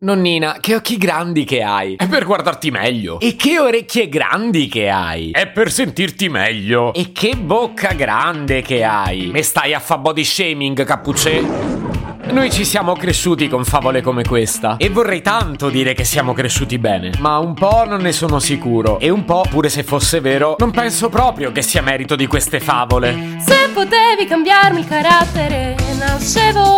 Nonnina, che occhi grandi che hai. È per guardarti meglio. E che orecchie grandi che hai. È per sentirti meglio. E che bocca grande che hai. Me stai a fa body shaming, cappuccè? Noi ci siamo cresciuti con favole come questa e vorrei tanto dire che siamo cresciuti bene, ma un po' non ne sono sicuro e un po', pure se fosse vero, non penso proprio che sia merito di queste favole. Se potevi cambiarmi il carattere, nascevo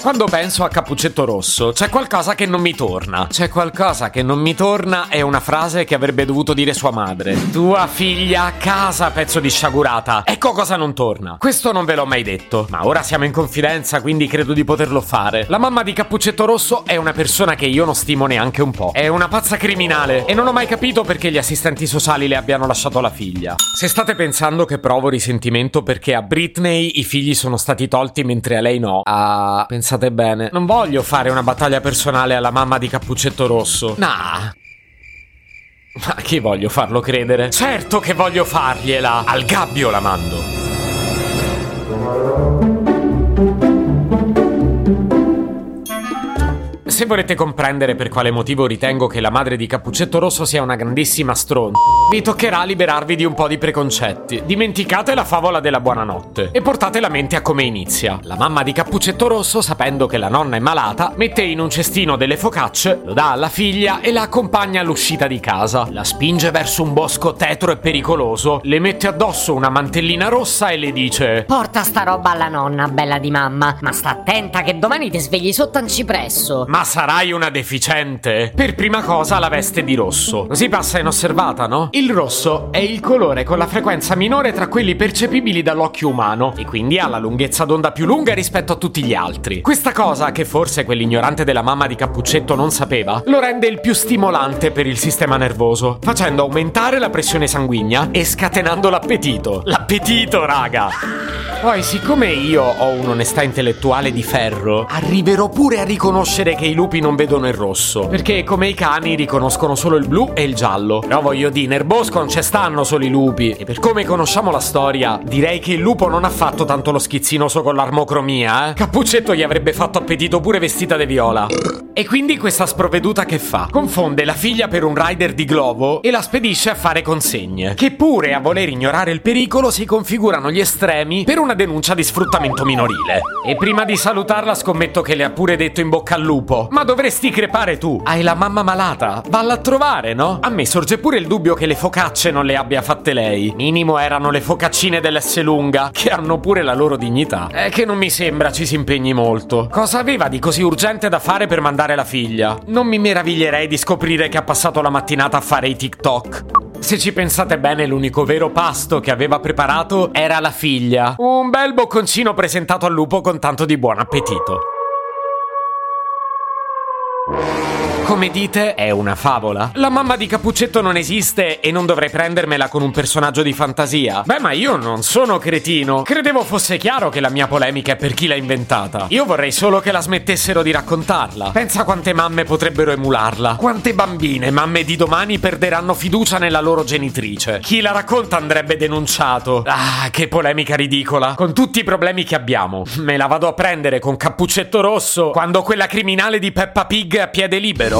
Quando penso a Cappuccetto Rosso, c'è qualcosa che non mi torna. C'è qualcosa che non mi torna è una frase che avrebbe dovuto dire sua madre. Tua figlia a casa, pezzo di sciagurata. Ecco cosa non torna. Questo non ve l'ho mai detto, ma ora siamo in confidenza, quindi credo di poterlo fare. La mamma di Cappuccetto Rosso è una persona che io non stimo neanche un po'. È una pazza criminale e non ho mai capito perché gli assistenti sociali le abbiano lasciato la figlia. Se state pensando che provo risentimento perché a Britney i figli sono stati tolti mentre a lei no, a pensate bene, non voglio fare una battaglia personale alla mamma di Cappuccetto Rosso. Nah. Ma che voglio farlo credere? Certo che voglio fargliela! Al gabbio la mando! Se volete comprendere per quale motivo ritengo che la madre di Cappuccetto Rosso sia una grandissima stronza, vi toccherà liberarvi di un po' di preconcetti. Dimenticate la favola della buonanotte e portate la mente a come inizia. La mamma di Cappuccetto Rosso, sapendo che la nonna è malata, mette in un cestino delle focacce, lo dà alla figlia e la accompagna all'uscita di casa. La spinge verso un bosco tetro e pericoloso, le mette addosso una mantellina rossa e le dice: Porta sta roba alla nonna, bella di mamma, ma sta attenta che domani ti svegli sotto un cipresso. Ma sarai una deficiente? Per prima cosa la veste di rosso. Così passa inosservata, no? Il rosso è il colore con la frequenza minore tra quelli percepibili dall'occhio umano e quindi ha la lunghezza d'onda più lunga rispetto a tutti gli altri. Questa cosa, che forse quell'ignorante della mamma di Cappuccetto non sapeva, lo rende il più stimolante per il sistema nervoso, facendo aumentare la pressione sanguigna e scatenando l'appetito. L'appetito, raga! Poi, siccome io ho un'onestà intellettuale di ferro, arriverò pure a riconoscere che i lupi non vedono il rosso. Perché, come i cani, riconoscono solo il blu e il giallo. Però voglio dire, nel bosco non ci stanno solo i lupi. E per come conosciamo la storia, direi che il lupo non ha fatto tanto lo schizzinoso con l'armocromia, eh? Cappuccetto gli avrebbe fatto appetito pure vestita di viola. E quindi questa sprovveduta che fa? Confonde la figlia per un rider di globo e la spedisce a fare consegne. Che pure a voler ignorare il pericolo si configurano gli estremi per una denuncia di sfruttamento minorile. E prima di salutarla scommetto che le ha pure detto in bocca al lupo. Ma dovresti crepare tu. Hai la mamma malata. Valla a trovare, no? A me sorge pure il dubbio che le focacce non le abbia fatte lei. Minimo erano le focaccine dell'S lunga, che hanno pure la loro dignità. È che non mi sembra ci si impegni molto. Cosa aveva di così urgente da fare per mandare la figlia? Non mi meraviglierei di scoprire che ha passato la mattinata a fare i TikTok. Se ci pensate bene, l'unico vero pasto che aveva preparato era la figlia. Un bel bocconcino presentato al lupo con tanto di buon appetito. Thank. Come dite, è una favola? La mamma di Cappuccetto non esiste e non dovrei prendermela con un personaggio di fantasia? Beh, ma io non sono cretino. Credevo fosse chiaro che la mia polemica è per chi l'ha inventata. Io vorrei solo che la smettessero di raccontarla. Pensa quante mamme potrebbero emularla. Quante bambine, mamme di domani, perderanno fiducia nella loro genitrice. Chi la racconta andrebbe denunciato. Ah, che polemica ridicola. Con tutti i problemi che abbiamo. Me la vado a prendere con Cappuccetto Rosso quando quella criminale di Peppa Pig è a piede libero.